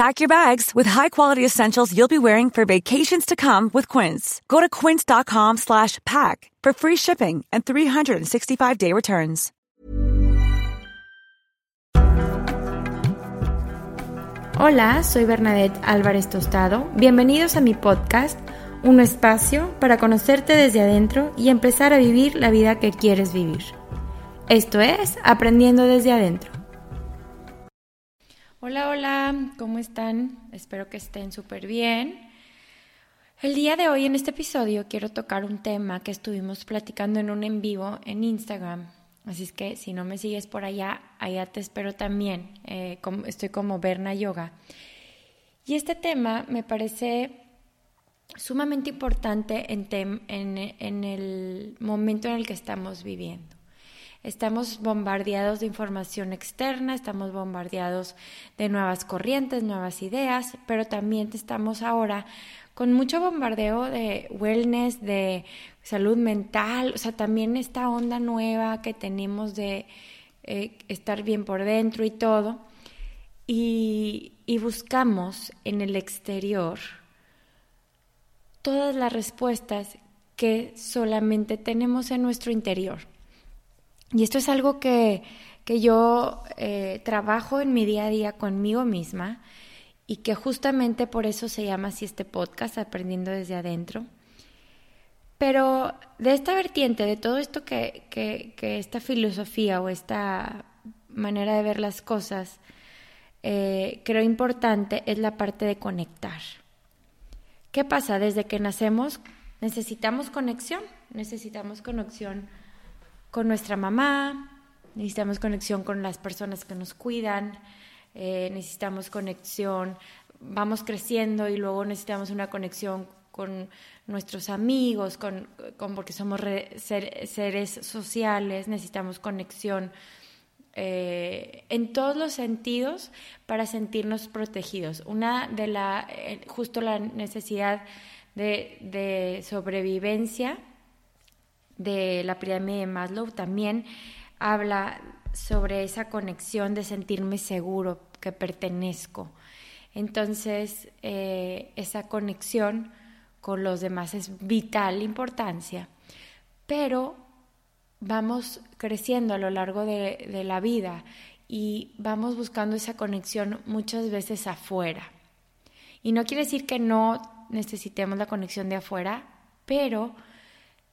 Pack your bags with high-quality essentials you'll be wearing for vacations to come with Quince. Go to quince.com slash pack for free shipping and 365-day returns. Hola, soy Bernadette Álvarez Tostado. Bienvenidos a mi podcast, un espacio para conocerte desde adentro y empezar a vivir la vida que quieres vivir. Esto es Aprendiendo desde adentro. Hola, hola, ¿cómo están? Espero que estén súper bien. El día de hoy en este episodio quiero tocar un tema que estuvimos platicando en un en vivo en Instagram. Así es que si no me sigues por allá, allá te espero también. Eh, estoy como Berna Yoga. Y este tema me parece sumamente importante en, en el momento en el que estamos viviendo. Estamos bombardeados de información externa, estamos bombardeados de nuevas corrientes, nuevas ideas, pero también estamos ahora con mucho bombardeo de wellness, de salud mental, o sea, también esta onda nueva que tenemos de eh, estar bien por dentro y todo. Y, y buscamos en el exterior todas las respuestas que solamente tenemos en nuestro interior. Y esto es algo que, yo eh, trabajo en mi día a día conmigo misma y que justamente por eso se llama así este podcast, Aprendiendo desde adentro. Pero de esta vertiente, de todo esto que, que, esta filosofía o esta manera de ver las cosas, eh, creo importante es la parte de conectar. ¿Qué pasa? Desde que nacemos necesitamos conexión, necesitamos conexión con nuestra mamá, necesitamos conexión con las personas que nos cuidan, eh, necesitamos conexión, vamos creciendo y luego necesitamos una conexión con nuestros amigos, con, porque somos seres sociales, necesitamos conexión eh, en todos los sentidos para sentirnos protegidos. Una de la, eh, justo la necesidad de, de sobrevivencia de la pirámide de Maslow también habla sobre esa conexión de sentirme seguro, que pertenezco. Entonces, eh, esa conexión con los demás es vital importancia, pero vamos creciendo a lo largo de, de la vida y vamos buscando esa conexión muchas veces afuera. Y no quiere decir que no necesitemos la conexión de afuera, pero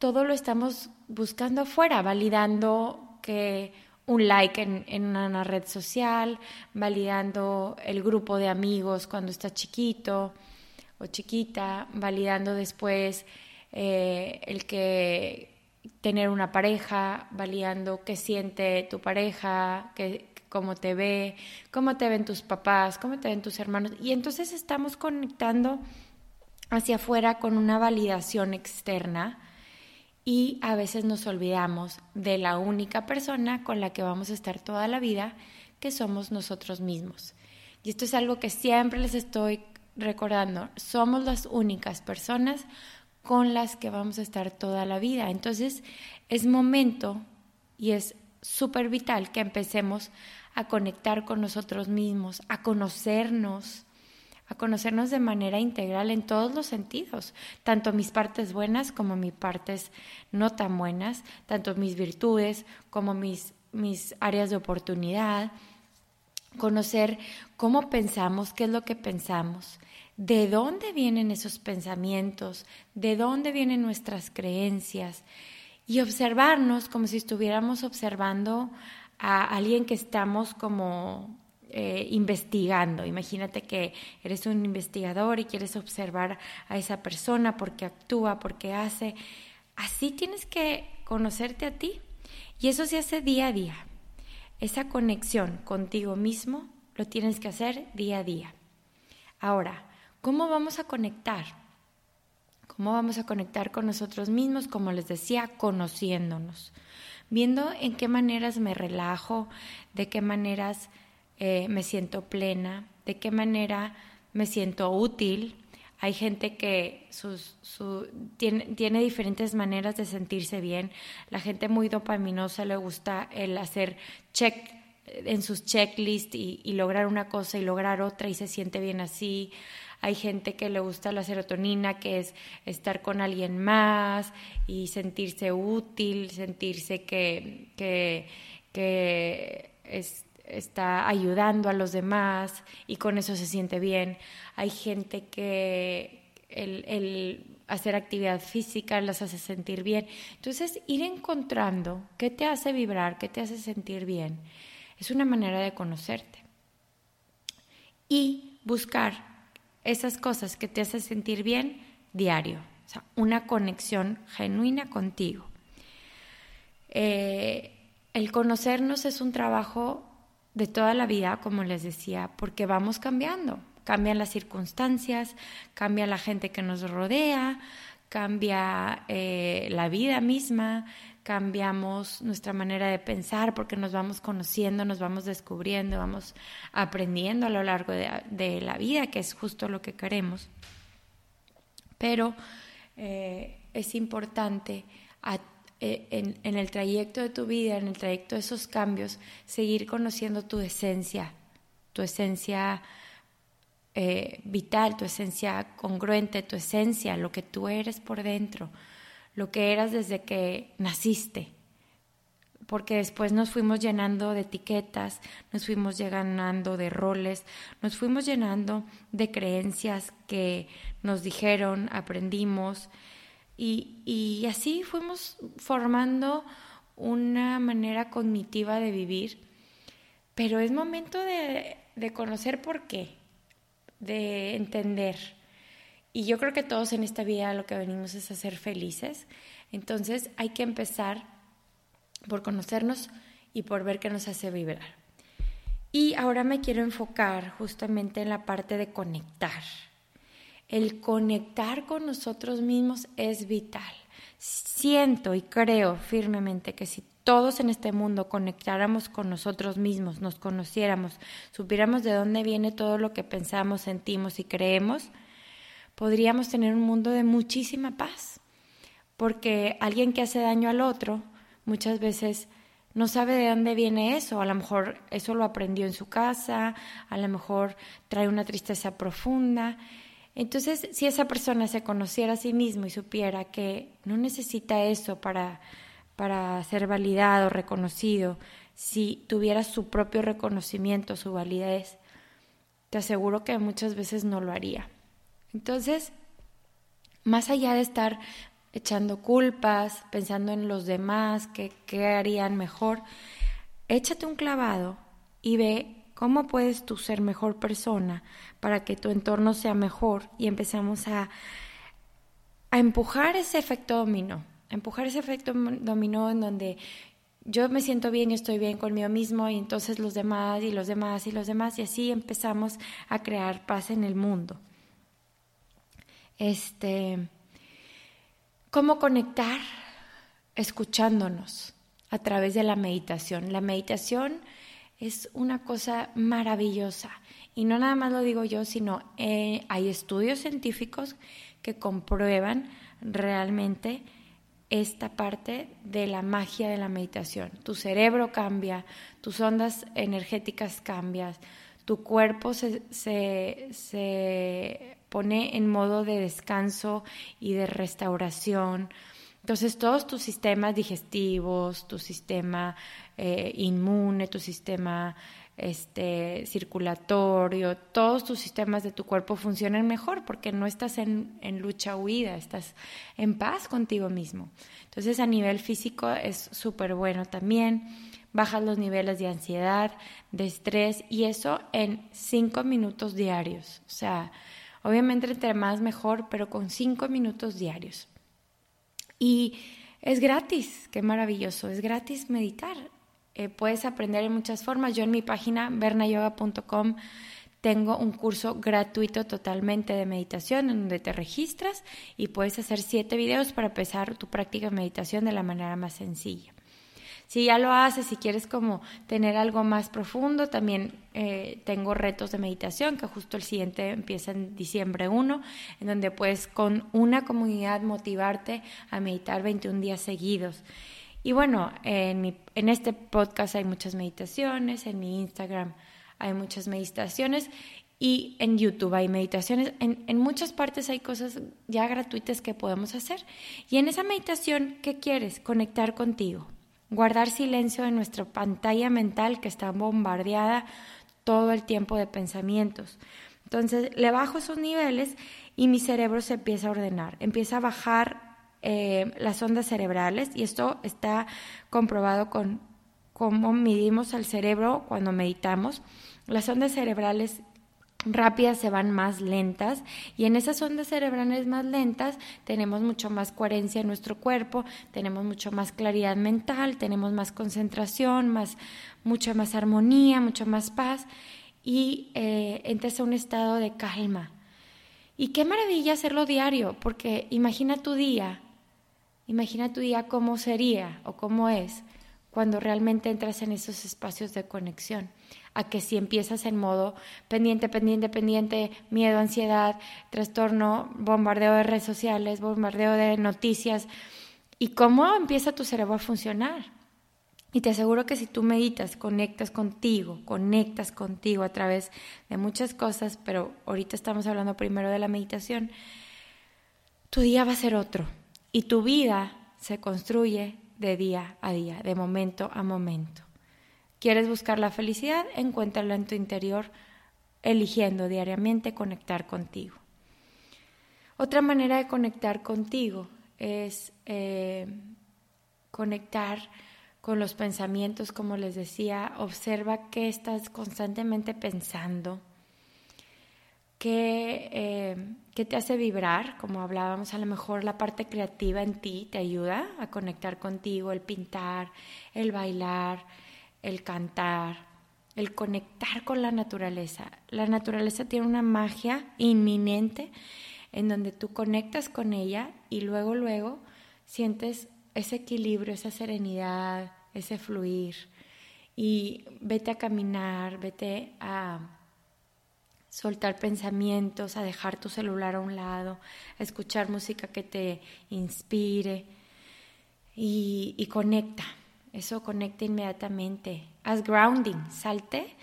todo lo estamos buscando afuera, validando que un like en, una red social, validando el grupo de amigos cuando está chiquito o chiquita, validando después eh, el que tener una pareja, validando qué siente tu pareja, qué, cómo te ve, cómo te ven tus papás, cómo te ven tus hermanos. Y entonces estamos conectando hacia afuera con una validación externa y a veces nos olvidamos de la única persona con la que vamos a estar toda la vida, que somos nosotros mismos. Y esto es algo que siempre les estoy recordando. Somos las únicas personas con las que vamos a estar toda la vida. Entonces es momento y es súper vital que empecemos a conectar con nosotros mismos, a conocernos, a conocernos de manera integral en todos los sentidos, tanto mis partes buenas como mis partes no tan buenas, tanto mis virtudes como mis, mis áreas de oportunidad, conocer cómo pensamos, qué es lo que pensamos, de dónde vienen esos pensamientos, de dónde vienen nuestras creencias y observarnos como si estuviéramos observando a alguien que estamos como eh, investigando. Imagínate que eres un investigador y quieres observar a esa persona porque actúa, porque hace. Así tienes que conocerte a ti. Y eso se hace día a día. Esa conexión contigo mismo lo tienes que hacer día a día. Ahora, ¿cómo vamos a conectar? ¿Cómo vamos a conectar con nosotros mismos? Como les decía, conociéndonos, viendo en qué maneras me relajo, de qué maneras eh, me siento plena, de qué manera me siento útil. Hay gente que tiene, tiene, diferentes maneras de sentirse bien. La gente muy dopaminosa le gusta el hacer check en sus checklists y, y lograr una cosa y lograr otra y se siente bien así. Hay gente que le gusta la serotonina, que es estar con alguien más y sentirse útil, sentirse que, que, que es, está ayudando a los demás y con eso se siente bien. Hay gente que el, hacer actividad física las hace sentir bien. Entonces, ir encontrando qué te hace vibrar, qué te hace sentir bien, es una manera de conocerte. Y buscar esas cosas que te hacen sentir bien diario, o sea, una conexión genuina contigo. Eh, el conocernos es un trabajo de toda la vida, como les decía, porque vamos cambiando. Cambian las circunstancias, cambia la gente que nos rodea, cambia eh, la vida misma, cambiamos nuestra manera de pensar porque nos vamos conociendo, nos vamos descubriendo, vamos aprendiendo a lo largo de, la vida, que es justo lo que queremos. Pero eh, es importante a eh, en, el trayecto de tu vida, en el trayecto de esos cambios, seguir conociendo tu esencia, tu esencia eh, vital, tu esencia congruente, tu esencia, lo que tú eres por dentro, lo que eras desde que naciste. Porque después nos fuimos llenando de etiquetas, nos fuimos llenando de roles, nos fuimos llenando de creencias que nos dijeron, aprendimos, y, así fuimos formando una manera cognitiva de vivir, pero es momento de, conocer por qué, de entender. Y yo creo que todos en esta vida lo que venimos es a ser felices. Entonces hay que empezar por conocernos y por ver qué nos hace vibrar. Y ahora me quiero enfocar justamente en la parte de conectar. El conectar con nosotros mismos es vital. Siento y creo firmemente que si todos en este mundo conectáramos con nosotros mismos, nos conociéramos, supiéramos de dónde viene todo lo que pensamos, sentimos y creemos, podríamos tener un mundo de muchísima paz. Porque alguien que hace daño al otro muchas veces no sabe de dónde viene eso, a lo mejor eso lo aprendió en su casa, a lo mejor trae una tristeza profunda entonces, si esa persona se conociera a sí mismo y supiera que no necesita eso para, para ser validado, reconocido, si tuviera su propio reconocimiento, su validez, te aseguro que muchas veces no lo haría. Entonces, más allá de estar echando culpas, pensando en los demás, qué, qué harían mejor, échate un clavado y ve ¿Cómo puedes tú ser mejor persona para que tu entorno sea mejor y empezamos a, a empujar ese efecto dominó? empujar ese efecto dominó en donde yo me siento bien y estoy bien conmigo mismo y entonces los demás y los demás y los demás y así empezamos a crear paz en el mundo. Este, ¿cómo conectar? Escuchándonos a través de la meditación. La meditación es una cosa maravillosa y no nada más lo digo yo, sino eh, hay estudios científicos que comprueban realmente esta parte de la magia de la meditación. Tu cerebro cambia, tus ondas energéticas cambian, tu cuerpo se, se, pone en modo de descanso y de restauración. Entonces todos tus sistemas digestivos, tu sistema eh, inmune, tu sistema este, circulatorio, todos tus sistemas de tu cuerpo funcionan mejor porque no estás en, en lucha huida, estás en paz contigo mismo. Entonces a nivel físico es súper bueno también, bajas los niveles de ansiedad, de estrés y eso en cinco minutos diarios. O sea, obviamente entre más mejor, pero con cinco minutos diarios. Y es gratis, qué maravilloso, es gratis meditar. Eh, puedes aprender en muchas formas. Yo en mi página bernayoga.com tengo un curso gratuito totalmente de meditación en donde te registras y puedes hacer siete videos para empezar tu práctica de meditación de la manera más sencilla. Si ya lo haces, si quieres como tener algo más profundo, también eh, tengo retos de meditación, que justo el siguiente empieza en diciembre 1, en donde puedes con una comunidad motivarte a meditar 21 días seguidos. Y bueno, en, mi, en este podcast hay muchas meditaciones, en mi Instagram hay muchas meditaciones y en YouTube hay meditaciones. En, en, muchas partes hay cosas ya gratuitas que podemos hacer. Y en esa meditación, ¿qué quieres? Conectar contigo. Guardar silencio en nuestra pantalla mental que está bombardeada todo el tiempo de pensamientos. Entonces le bajo esos niveles y mi cerebro se empieza a ordenar, empieza a bajar eh, las ondas cerebrales y esto está comprobado con cómo medimos al cerebro cuando meditamos. Las ondas cerebrales rápidas se van más lentas y en esas ondas cerebrales más lentas tenemos mucho más coherencia en nuestro cuerpo, tenemos mucho más claridad mental, tenemos más concentración, más, mucha más armonía, mucha más paz y eh, entras a un estado de calma. Y qué maravilla hacerlo diario, porque imagina tu día Imagina tu día cómo sería o cómo es cuando realmente entras en esos espacios de conexión. A que si empiezas en modo pendiente, pendiente, pendiente, miedo, ansiedad, trastorno, bombardeo de redes sociales, bombardeo de noticias, y cómo empieza tu cerebro a funcionar. Y te aseguro que si tú meditas, conectas contigo, conectas contigo a través de muchas cosas, pero ahorita estamos hablando primero de la meditación, tu día va a ser otro y tu vida se construye de día a día, de momento a momento. ¿Quieres buscar la felicidad? Encuéntrala en tu interior, eligiendo diariamente conectar contigo. Otra manera de conectar contigo es eh, conectar con los pensamientos, como les decía, observa qué estás constantemente pensando, eh, que, te hace vibrar, como hablábamos, a lo mejor la parte creativa en ti te ayuda a conectar contigo, el pintar, el bailar, el cantar, el conectar con la naturaleza. La naturaleza tiene una magia inminente en donde tú conectas con ella y luego, luego sientes ese equilibrio, esa serenidad, ese fluir. Y vete a caminar, vete a soltar pensamientos, a dejar tu celular a un lado, a escuchar música que te inspire y, conecta. Eso conecta inmediatamente. Haz grounding, salte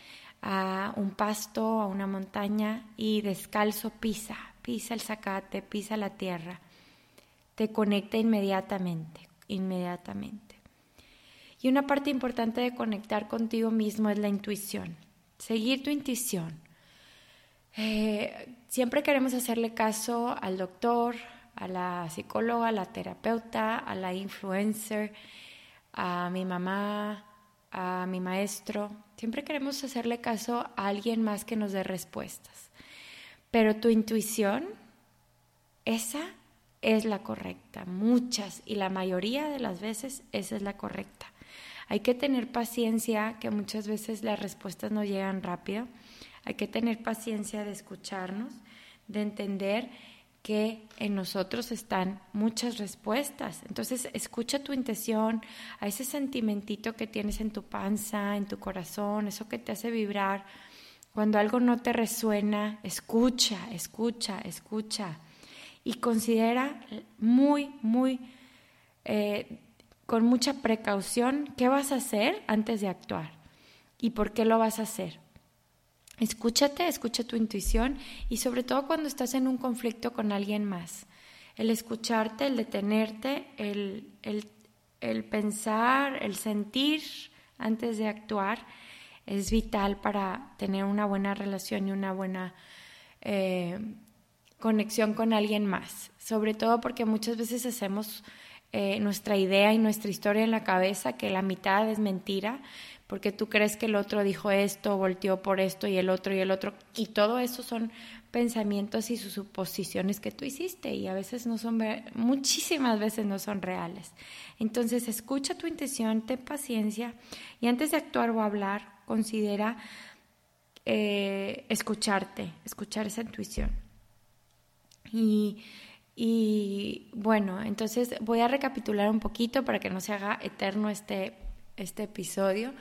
a un pasto, a una montaña y descalzo pisa, pisa el zacate, pisa la tierra. Te conecta inmediatamente, inmediatamente. Y una parte importante de conectar contigo mismo es la intuición. Seguir tu intuición eh, siempre queremos hacerle caso al doctor, a la psicóloga, a la terapeuta, a la influencer, a mi mamá, a mi maestro. Siempre queremos hacerle caso a alguien más que nos dé respuestas. Pero tu intuición, esa es la correcta, muchas y la mayoría de las veces esa es la correcta. Hay que tener paciencia, que muchas veces las respuestas no llegan rápido. Hay que tener paciencia de escucharnos, de entender que en nosotros están muchas respuestas. Entonces, escucha tu intención, a ese sentimentito que tienes en tu panza, en tu corazón, eso que te hace vibrar. Cuando algo no te resuena, escucha, escucha, escucha. Y considera muy, muy eh, con mucha precaución qué vas a hacer antes de actuar y por qué lo vas a hacer. Escúchate, escucha tu intuición y sobre todo cuando estás en un conflicto con alguien más. El escucharte, el detenerte, el, el, pensar, el sentir antes de actuar es vital para tener una buena relación y una buena eh, conexión con alguien más. Sobre todo porque muchas veces hacemos eh, nuestra idea y nuestra historia en la cabeza, que la mitad es mentira, porque tú crees que el otro dijo esto, volteó por esto y el otro y el otro, y todo eso son pensamientos y suposiciones que tú hiciste y a veces no son, muchísimas veces no son reales. Entonces escucha tu intención, ten paciencia y antes de actuar o hablar, considera eh, escucharte, escuchar esa intuición. Y y bueno, entonces voy a recapitular un poquito para que no se haga eterno este, este episodio.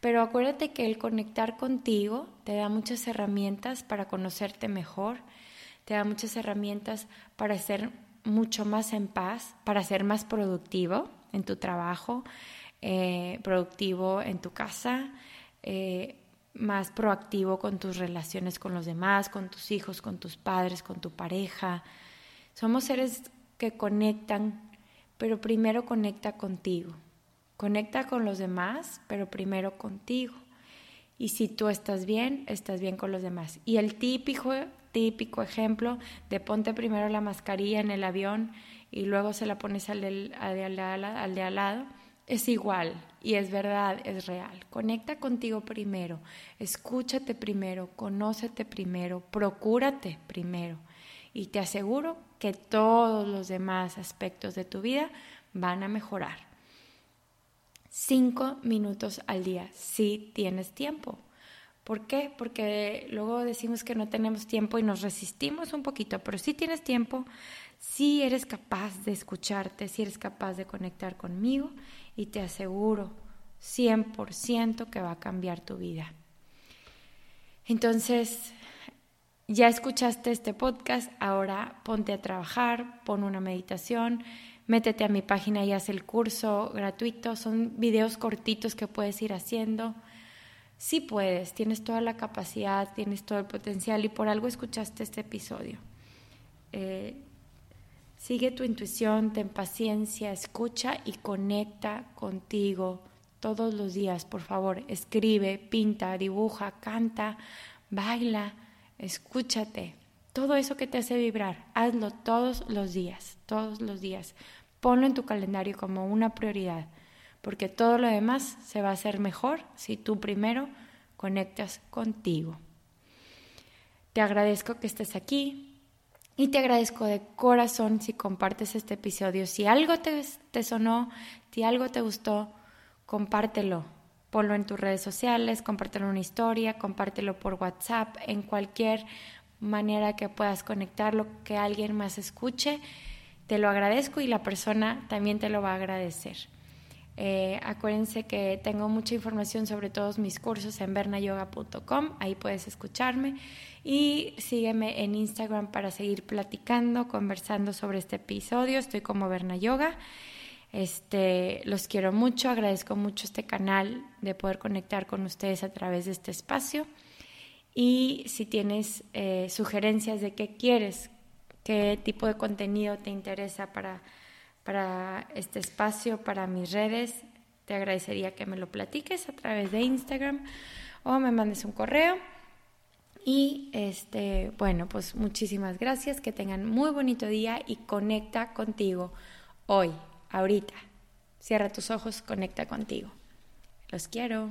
Pero acuérdate que el conectar contigo te da muchas herramientas para conocerte mejor, te da muchas herramientas para ser mucho más en paz, para ser más productivo en tu trabajo, eh, productivo en tu casa, eh, más proactivo con tus relaciones con los demás, con tus hijos, con tus padres, con tu pareja, somos seres que conectan, pero primero conecta contigo. Conecta con los demás, pero primero contigo. Y si tú estás bien, estás bien con los demás. Y el típico, típico ejemplo de ponte primero la mascarilla en el avión y luego se la pones al, al, al de al lado, es igual y es verdad, es real. Conecta contigo primero, escúchate primero, conócete primero, procúrate primero. Y te aseguro que todos los demás aspectos de tu vida van a mejorar. Cinco minutos al día, si tienes tiempo. ¿Por qué? Porque luego decimos que no tenemos tiempo y nos resistimos un poquito, pero si tienes tiempo, si eres capaz de escucharte, si eres capaz de conectar conmigo y te aseguro 100% que va a cambiar tu vida. Entonces, ya escuchaste este podcast, ahora ponte a trabajar, pon una meditación, métete a mi página y haz el curso gratuito. Son videos cortitos que puedes ir haciendo. Sí puedes, tienes toda la capacidad, tienes todo el potencial y por algo escuchaste este episodio. Eh, sigue tu intuición, ten paciencia, escucha y conecta contigo todos los días, por favor. Escribe, pinta, dibuja, canta, baila escúchate, todo eso que te hace vibrar, hazlo todos los días, todos los días. Ponlo en tu calendario como una prioridad, porque todo lo demás se va a hacer mejor si tú primero conectas contigo. Te agradezco que estés aquí y te agradezco de corazón si compartes este episodio. Si algo te, te sonó, si algo te gustó, compártelo ponlo en tus redes sociales, compártelo en una historia, compártelo por WhatsApp, en cualquier manera que puedas conectarlo, que alguien más escuche. Te lo agradezco y la persona también te lo va a agradecer. Eh, acuérdense que tengo mucha información sobre todos mis cursos en bernayoga.com, ahí puedes escucharme y sígueme en Instagram para seguir platicando, conversando sobre este episodio. Estoy como Berna Yoga. Este, los quiero mucho, agradezco mucho este canal de poder conectar con ustedes a través de este espacio. Y si tienes eh, sugerencias de qué quieres, qué tipo de contenido te interesa para, para este espacio, para mis redes, te agradecería que me lo platiques a través de Instagram o me mandes un correo. Y este, bueno, pues muchísimas gracias, que tengan muy bonito día y conecta contigo hoy ahorita. Cierra tus ojos, conecta contigo. Los quiero.